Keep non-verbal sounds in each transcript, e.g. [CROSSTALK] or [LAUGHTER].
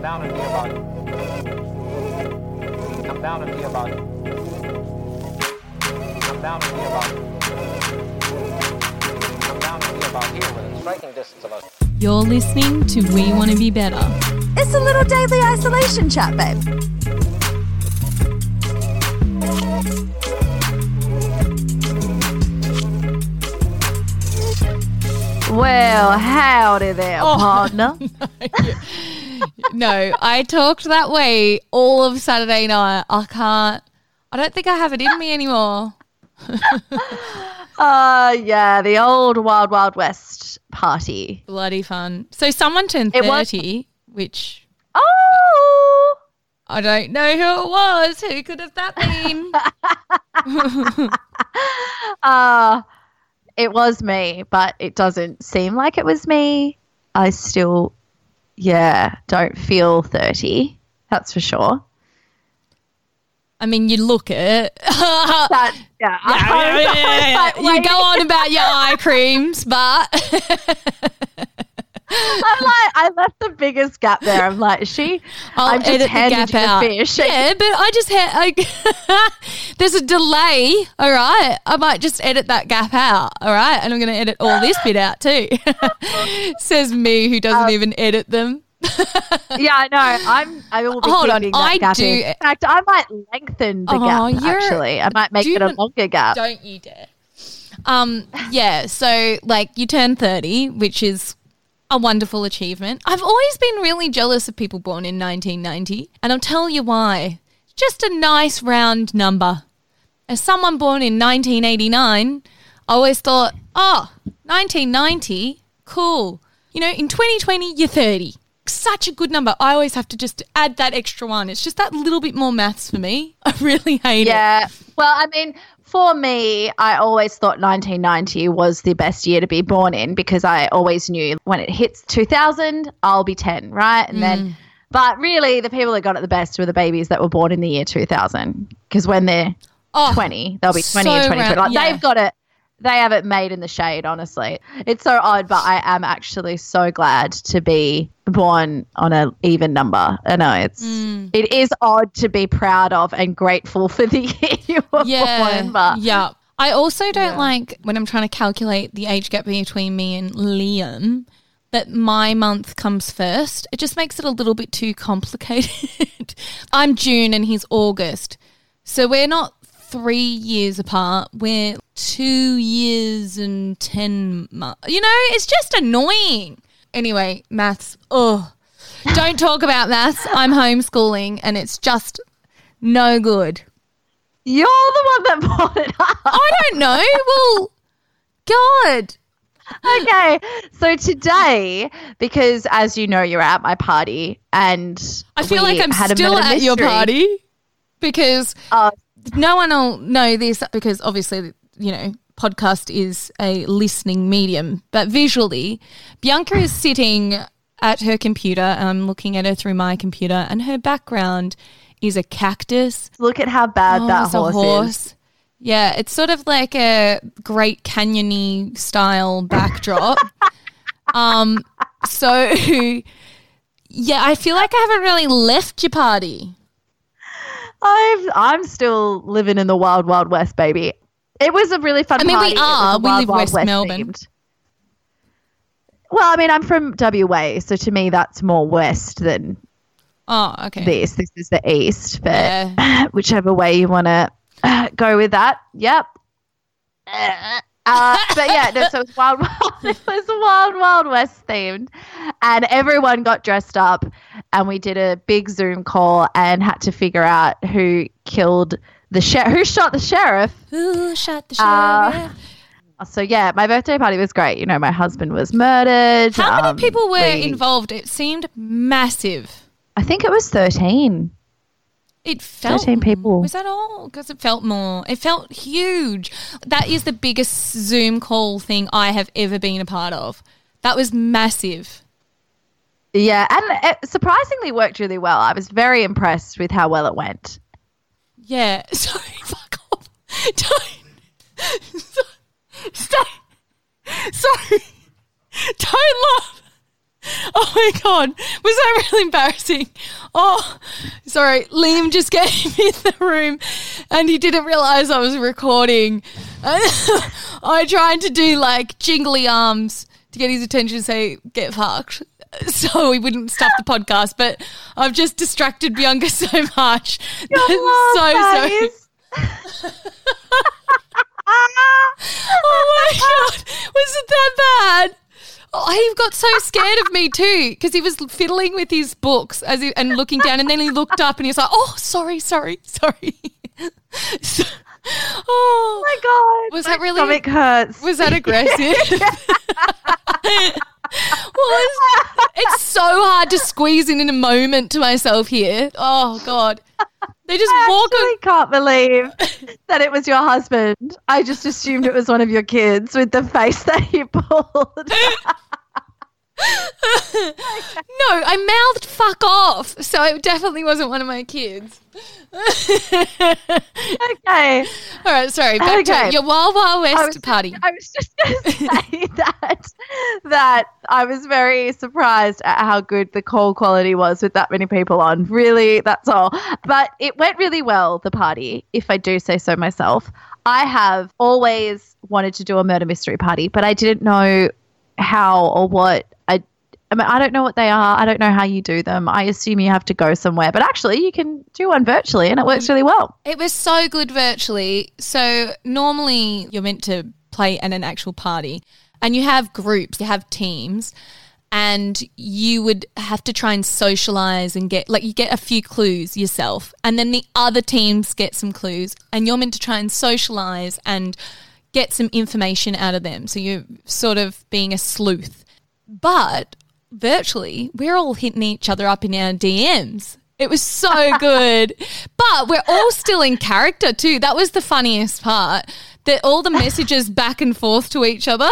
Come down and be about it. Come down and be about it. Come down and be about it. Come down and be about here within striking distance of us. You're listening to We Want to Be Better. It's a little daily isolation chat, babe. Well, howdy there, oh, [LAUGHS] partner. no, I talked that way all of Saturday night. I can't. I don't think I have it in me anymore. [LAUGHS] Uh, yeah, the old Wild Wild West party. Bloody fun. So someone turned It was- 30, which Oh, I don't know who it was. Who could have that been? [LAUGHS] [LAUGHS] uh, it was me, but it doesn't seem like it was me. I still, yeah, don't feel 30. That's for sure. I mean, you look it. [LAUGHS] That, yeah, I- [LAUGHS] I'm you go on about your eye creams, but [LAUGHS] I'm like, I left the biggest gap there. I'm like, she? I'll I'm just edit the gap the fish. Yeah, but I just had. I, [LAUGHS] there's a delay. All right, I might just edit that gap out. All right, and I'm going to edit all this bit out too. [LAUGHS] Says me, who doesn't Um, even edit them. [LAUGHS] yeah, I know. I'm. I will be Hold on, that I gap do- in. In fact, I might lengthen the Oh, gap. Actually, I might make it a longer gap. Don't you dare. Um, yeah, so like you turn 30, which is a wonderful achievement. I've always been really jealous of people born in 1990, and I'll tell you why. Just a nice round number. As someone born in 1989, I always thought, oh, 1990, cool. You know, in 2020, you're 30. Such a good number. I always have to just add that extra one. It's just that little bit more maths for me. [LAUGHS] I really hate it. Yeah. Well, I mean, for me, I always thought 1990 was the best year to be born in because I always knew when it hits 2000, I'll be 10, right? And Mm. then, but really, the people that got it the best were the babies that were born in the year 2000 because when they're Oh, 20, they'll be 20 so and 23. round- Like yeah. they've got it. They have it made in the shade, honestly. It's so odd, but I am actually so glad to be born on an even number. I know it's Mm. it is odd to be proud of and grateful for the [LAUGHS] year you were yeah, born, but yeah. I also don't Yeah. like when I'm trying to calculate the age gap between me and Liam that my month comes first. It just makes it a little bit too complicated. [LAUGHS] I'm June and he's August. So we're not three years apart. We're two years and 10 months. You know, it's just annoying. Anyway, maths. Oh, don't talk about maths. I'm homeschooling and it's just no good. you're the one that [LAUGHS] brought it up. I don't know. Well, God. okay, so today, because as you know, you're at my party, and I feel like I'm still at your party because Oh, no one will know this because obviously, you know, podcast is a listening medium, but visually, Bianca is sitting at her computer and I'm looking at her through my computer and her background is a cactus. look at how bad Oh, that a horse, is. Yeah, it's sort of like a Great Canyony style backdrop. [LAUGHS] um, so [LAUGHS] yeah, I feel like I haven't really left your party. I've, I'm still living in the wild, wild west, baby. It was a really fun I mean, we party. Was are. We Wild live Wild West Melbourne. themed. Well, I mean, I'm from WA, so to me, that's more west than Oh, okay. this. This is the east, but Yeah. [CLEARS THROAT] whichever way you want to uh, go with that. Yep. Uh, but yeah, no, so it was wild, wild. [LAUGHS] It was wild, wild west themed, and everyone got dressed up, and we did a big Zoom call and had to figure out who killed the sheriff, [LAUGHS] who shot the sheriff. Who shot the Uh, sheriff? So yeah, my birthday party was great. You know, my husband was murdered. How many um, people were we- involved? It seemed massive. I think it was thirteen. It felt 13 people. Was that all? Because it felt more. It felt huge. That is the biggest Zoom call thing I have ever been a part of. That was massive. Yeah, and it surprisingly worked really well. I was very impressed with how well it went. Yeah. [LAUGHS] Sorry, fuck off. Don't. [LAUGHS] Stay. Sorry. Don't laugh. [LAUGHS] Oh my god, was that really embarrassing? Oh, sorry. Liam just [LAUGHS] came in the room and he didn't realize I was recording. [LAUGHS] I tried to do like jingly arms to get his attention and say, get fucked. So he wouldn't stop the podcast, but I've just distracted Bianca so much. So sorry. Oh my god, was it that bad? Oh, he got so scared of me too because he was fiddling with his books as he, and looking down, and then he looked up and he was like, "Oh, sorry, sorry, sorry." So- [LAUGHS] oh, Oh my god. Was my that really- stomach hurts? was that aggressive? [LAUGHS] well, it's, it's so hard to squeeze in in a moment to myself here. Oh god, they just I walk on. can't believe [LAUGHS] that it was your husband. I just assumed it was one of your kids with the face that you pulled. [LAUGHS] No, I mouthed fuck off. So it definitely wasn't one of my kids. okay. All right, sorry. Back to Okay. your Wild Wild West party. I was just going [LAUGHS] to say that that I was very surprised at how good the call quality was with that many people on. Really, that's all. But it went really well, the party, if I do say so myself. I have always wanted to do a murder mystery party, but I didn't know how or what. I, I mean, I don't know what they are. I don't know how you do them. I assume you have to go somewhere, but actually, you can do one virtually, and it works really well. It was so good virtually. So normally you're meant to play at an actual party and you have groups, you have teams, and you would have to try and socialize and get like you get a few clues yourself and then the other teams get some clues and you're meant to try and socialize and get some information out of them. So you're sort of being a sleuth. But virtually, we're all hitting each other up in our DMs. It was so [LAUGHS] good. but we're all still in character too. That was the funniest part. That all the messages back and forth to each other.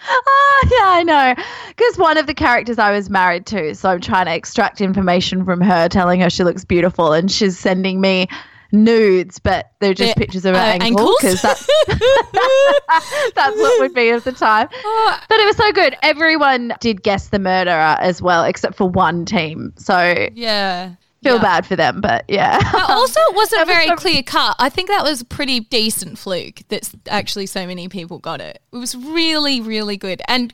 Ah, yeah, I know. Because one of the characters I was married to, so I'm trying to extract information from her, telling her she looks beautiful, and she's sending me nudes, but they're just Yeah, pictures of her uh, ankle because that's [LAUGHS] that's what would be of the time. Oh, But it was so good. Everyone did guess the murderer as well, except for one team. So yeah. feel Yeah. bad for them, but yeah. But also, it wasn't [LAUGHS] was very so- clear cut. I think that was a pretty decent fluke that actually so many people got it. It was really, really good. And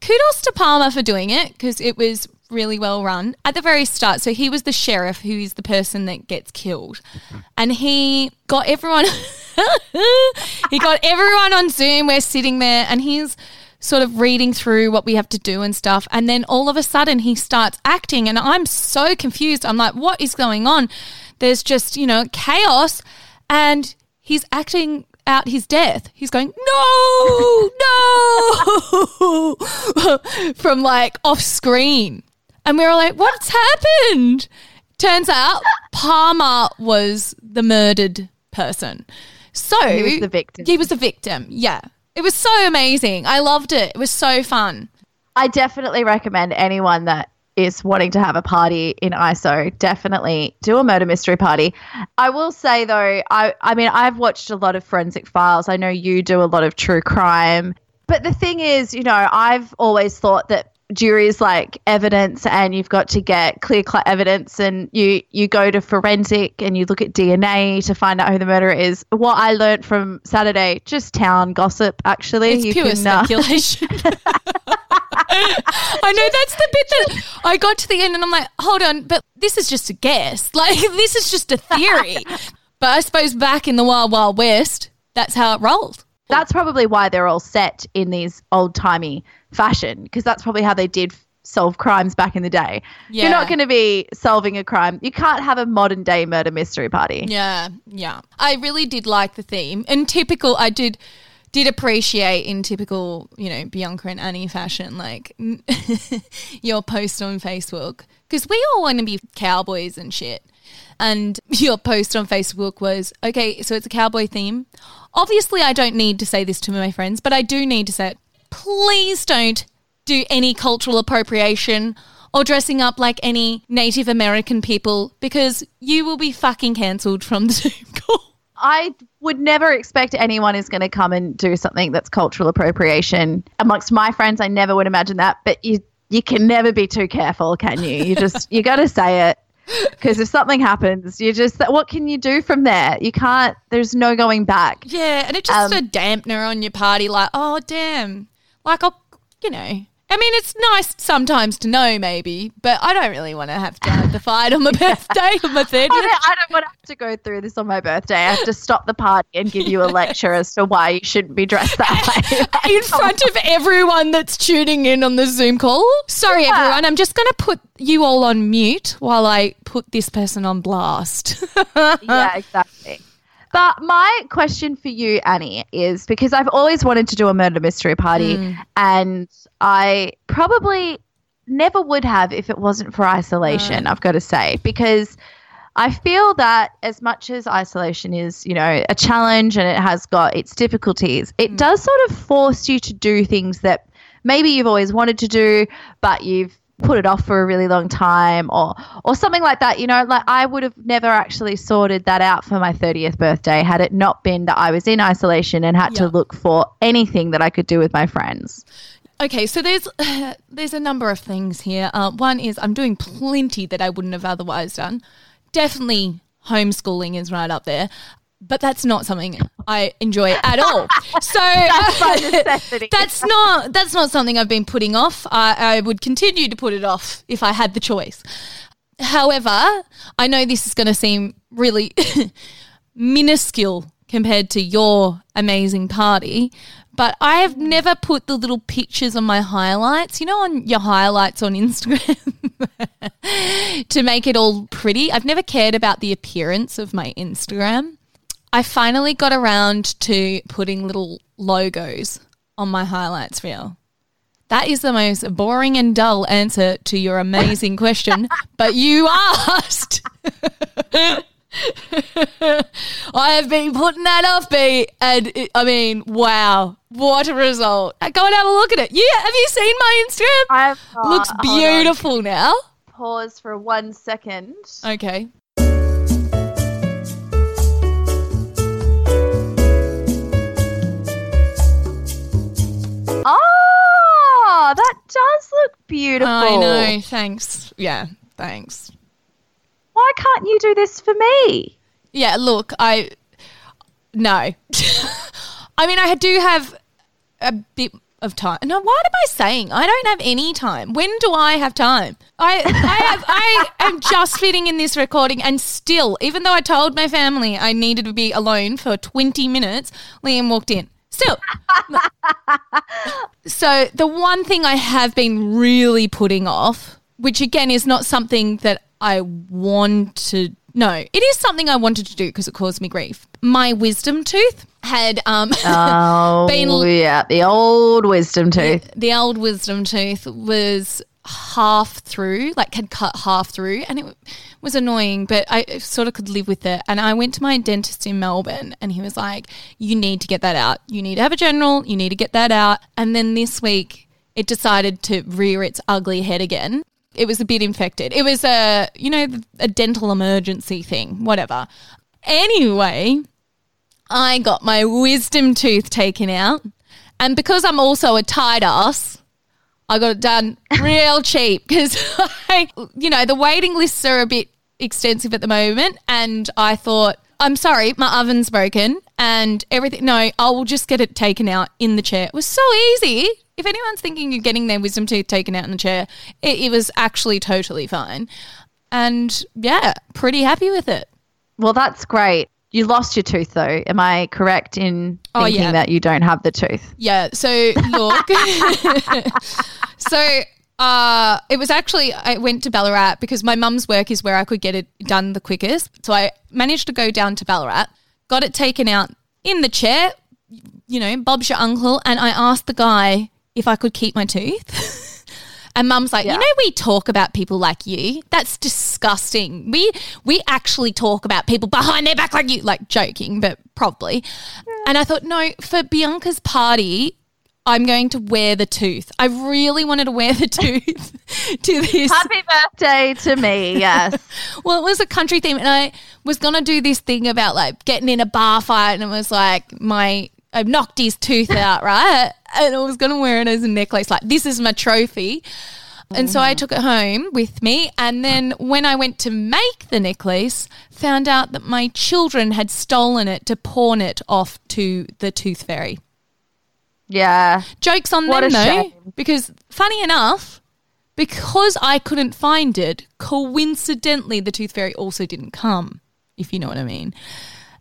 kudos to Palmer for doing it because it was really well run at the very start. So he was the sheriff who is the person that gets killed. Mm-hmm. And he got everyone [LAUGHS] he got everyone on Zoom. We're sitting there and he's sort of reading through what we have to do and stuff. And then all of a sudden he starts acting and I'm so confused. I'm like, what is going on? There's just, you know, chaos and he's acting out his death. He's going, no, no, [LAUGHS] from like off screen. And we were like, what's happened? Turns out Palmer was the murdered person. So He was the victim. He was the victim. Yeah. It was so amazing. I loved it. It was so fun. I definitely recommend anyone that is wanting to have a party in ISO, definitely do a murder mystery party. I will say though, I I mean I've watched a lot of forensic files. I know you do a lot of true crime. But the thing is, you know, I've always thought that juries like evidence and you've got to get clear cut evidence and you you go to forensic and you look at DNA to find out who the murderer is. What I learned from Saturday, just town gossip actually. It's You pure can, uh, speculation. [LAUGHS] I know that's the bit that I got to the end and I'm like, hold on, but this is just a guess. [LAUGHS] Like, this is just a theory. but I suppose back in the Wild Wild West, that's how it rolled. That's probably why they're all set in these old timey fashion because that's probably how they did solve crimes back in the day. You're not going to be solving a crime. You can't have a modern day murder mystery party. Yeah, yeah. I really did like the theme. And typical, I did did appreciate in typical, you know, Bianca and Annie fashion, like [LAUGHS] your post on Facebook. Because we all want to be cowboys and shit. And [LAUGHS] your post on Facebook was, okay, so it's a cowboy theme. Obviously, I don't need to say this to my friends, but I do need to say it. Please don't do any cultural appropriation or dressing up like any Native American people because you will be fucking cancelled from the [LAUGHS] Zoom call. I would never expect anyone is going to come and do something that's cultural appropriation. Amongst my friends, I never would imagine that. But you you can never be too careful, can you? You just you got to say it because if something happens, you just what can you do from there? You can't. There's no going back. Yeah, and it's just Um, a dampener on your party. Like, oh damn, like I'll, you know. I mean, it's nice sometimes to know, maybe, but I don't really want to have to have the fight on my [LAUGHS] birthday on my I thirtieth. don't, I don't want to have to go through this on my birthday. I have to stop the party and give you a lecture as to why you shouldn't be dressed that [LAUGHS] way. in front of everyone that's tuning in on the Zoom call. Sorry, Yeah. everyone. I'm just going to put you all on mute while I put this person on blast. [LAUGHS] yeah, exactly. But my question for you, Annie, is because I've always wanted to do a murder mystery party, hmm. and I probably never would have if it wasn't for isolation, I've got to say, because I feel that as much as isolation is, you know, a challenge and it has got its difficulties, it hmm. does sort of force you to do things that maybe you've always wanted to do, but you've put it off for a really long time or or something like that you know like I would have never actually sorted that out for my 30th birthday had it not been that I was in isolation and had Yeah. to look for anything that I could do with my friends Okay, so there's [SIGHS] there's a number of things here. Uh, one is I'm doing plenty that I wouldn't have otherwise done. Definitely homeschooling is right up there, but that's not something I enjoy at all. [LAUGHS] So That's [LAUGHS] that's not that's not something I've been putting off. I, I would continue to put it off if I had the choice. However, I know this is going to seem really [LAUGHS] minuscule compared to your amazing party, but I have never put the little pictures on my highlights, you know, on your highlights on Instagram to make it all pretty. I've never cared about the appearance of my Instagram. I finally got around to putting little logos on my highlights reel. That is the most boring and dull answer to your amazing question, [LAUGHS] but you asked. [LAUGHS] I have been putting that off, B, and it, I mean, wow, what a result! Uh, Go and have a look at it. Yeah, have you seen my Instagram? I've Looks hold on. beautiful now. pause for one second Okay. Does look beautiful I know. Thanks. Yeah. Thanks. why can't you do this for me Yeah, look, I no. [LAUGHS] I mean, I do have a bit of time. No, what am I saying? I don't have any time. When do I have time? I I have I am just fitting in this recording and still, even though I told my family I needed to be alone for 20 minutes, Liam walked in. Still. so, the one thing I have been really putting off, which again is not something that I want to no, it is something I wanted to do because it caused me grief. My wisdom tooth had um [LAUGHS] oh Been- yeah the old wisdom tooth the old wisdom tooth was half through, like had cut half through, and it was annoying, but I sort of could live with it. And I went to my dentist in Melbourne, and he was like, You need to get that out. You need to have a general, you need to get that out. And then this week, it decided to rear its ugly head again. It was a bit infected. It was a, you know, a dental emergency thing, whatever. Anyway, I got my wisdom tooth taken out. And because I'm also a tight ass, I got it done real cheap because [LAUGHS] you know, the waiting lists are a bit extensive at the moment. And I thought, I'm sorry, my oven's broken and everything. No, I will just get it taken out in the chair. It was so easy. If anyone's thinking you're getting their wisdom tooth taken out in the chair, it, it was actually totally fine. And yeah, pretty happy with it. Well, that's great. You lost your tooth, though. Am I correct in Oh, thinking yeah. that you don't have the tooth? Yeah. So look, [LAUGHS] so uh, it was actually I went to Ballarat because my mum's work is where I could get it done the quickest. So I managed to go down to Ballarat, got it taken out in the chair. You know, Bob's your uncle, and I asked the guy if I could keep my tooth. [LAUGHS] And mum's like, Yeah. you know, we talk about people like you. That's disgusting. We we actually talk about people behind their back like you, like joking, but probably. And I thought, no, for Bianca's party, I'm going to wear the tooth. I really wanted to wear the [LAUGHS] tooth [LAUGHS] to this. Happy birthday to me. Yes. [LAUGHS] Well, it was a country theme, and I was gonna do this thing about like getting in a bar fight, and it was like my I knocked his tooth out, right? And I was gonna wear it as a necklace, like this is my trophy. And so I mm. took it home with me. And then when I went to make the necklace, found out that my children had stolen it to pawn it off to the tooth fairy. Yeah. Joke's on What them though, shame. because funny enough, because I couldn't find it, coincidentally, the tooth fairy also didn't come, if you know what I mean.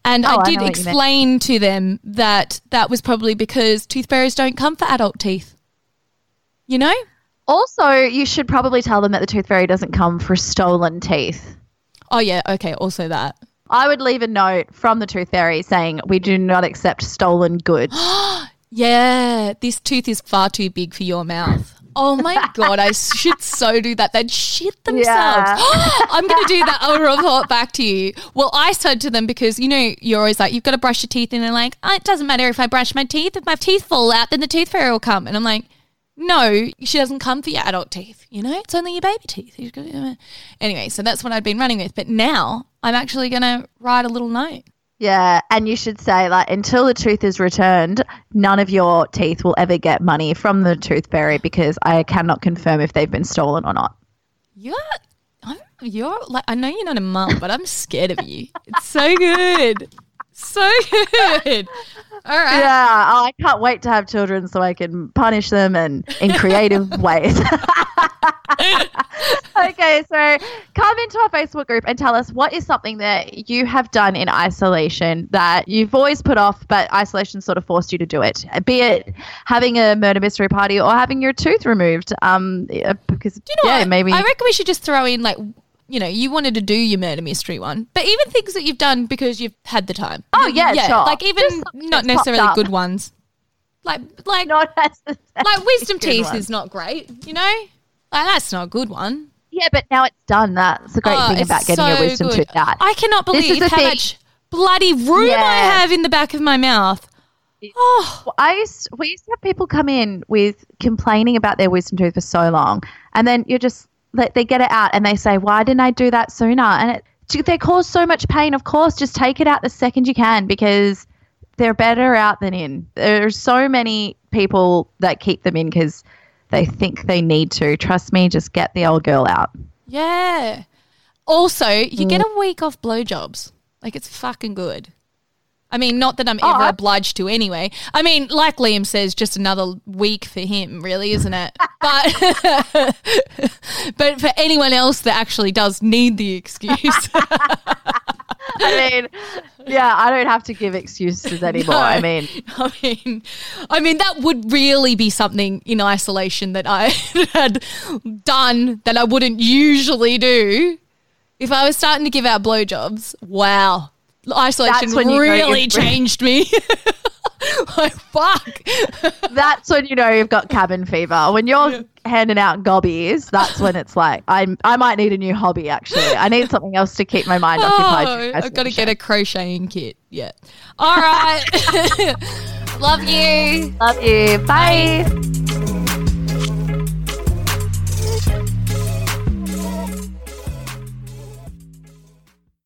And Oh, I I did mean. explain to them that that was probably because tooth fairies don't come for adult teeth. You know? Also, you should probably tell them that the tooth fairy doesn't come for stolen teeth. Oh, yeah, okay, also that. I would leave a note from the tooth fairy saying we do not accept stolen goods. [GASPS] Yeah, this tooth is far too big for your mouth. Oh my [LAUGHS] god, I should so do that. They'd shit themselves. Yeah. [GASPS] I'm going to do that. I'll [LAUGHS] report back to you. Well, I said to them because you know you're always like you've got to brush your teeth, and they're like, oh, it doesn't matter if I brush my teeth. If my teeth fall out, then the tooth fairy will come. And I'm like, no, she doesn't come for your adult teeth. You know, it's only your baby teeth. You've got to- Anyway, so that's what I'd been running with. But now I'm actually going to write a little note. Yeah, and you should say like until the tooth is returned, none of your teeth will ever get money from the tooth fairy because I cannot confirm if they've been stolen or not. You're, I'm, you're like, I know you're not a mum, but I'm scared of you. It's so good. So good. All right. Yeah, oh, I can't wait to have children so I can punish them and in [LAUGHS] creative ways. [LAUGHS] [LAUGHS] okay, so come into our Facebook group and tell us what is something that you have done in isolation that you've always put off, but isolation sort of forced you to do it. Be it having a murder mystery party or having your tooth removed. Um, because Do you know yeah, what? maybe I reckon we should just throw in, like, you know, you wanted to do your murder mystery one, but even things that you've done because you've had the time. Oh, yeah, sure. Like, even Just not necessarily good ones. Like, like, not [LAUGHS] like wisdom teeth one. is not great, you know? Like, that's not a good one. Yeah, but now it's done. That's the great Oh, thing about getting your wisdom good. tooth out. I cannot believe how thing. much bloody room I have in the back of my mouth. Oh, I used we used to have people come in with complaining about their wisdom tooth for so long, and then you're just like they get it out and they say, "Why didn't I do that sooner?" And it they cause so much pain. Of course, just take it out the second you can because they're better out than in. There's so many people that keep them in because they think they need to. Trust me, just get the old girl out. yeah. Also, you Mm. get a week off blowjobs. Like, it's fucking good. I mean, not that I'm Oh, ever obliged to anyway. I mean, like Liam says, just another week for him, really, isn't it? But, [LAUGHS] but for anyone else that actually does need the excuse. [LAUGHS] I mean, yeah, I don't have to give excuses anymore. I mean, [LAUGHS] I mean, I mean that would really be something in isolation that I had done that I wouldn't usually do. If I was starting to give out blowjobs, wow, isolation really changed me. [LAUGHS] like fuck. [LAUGHS] that's when you know you've got cabin fever. When you're handing out gobbies, that's when it's like I I might need a new hobby. Actually, I need something else to keep my mind occupied. Oh, during I've got to get a crocheting kit. Yeah. All right. [LAUGHS] Love you. Love you. Bye.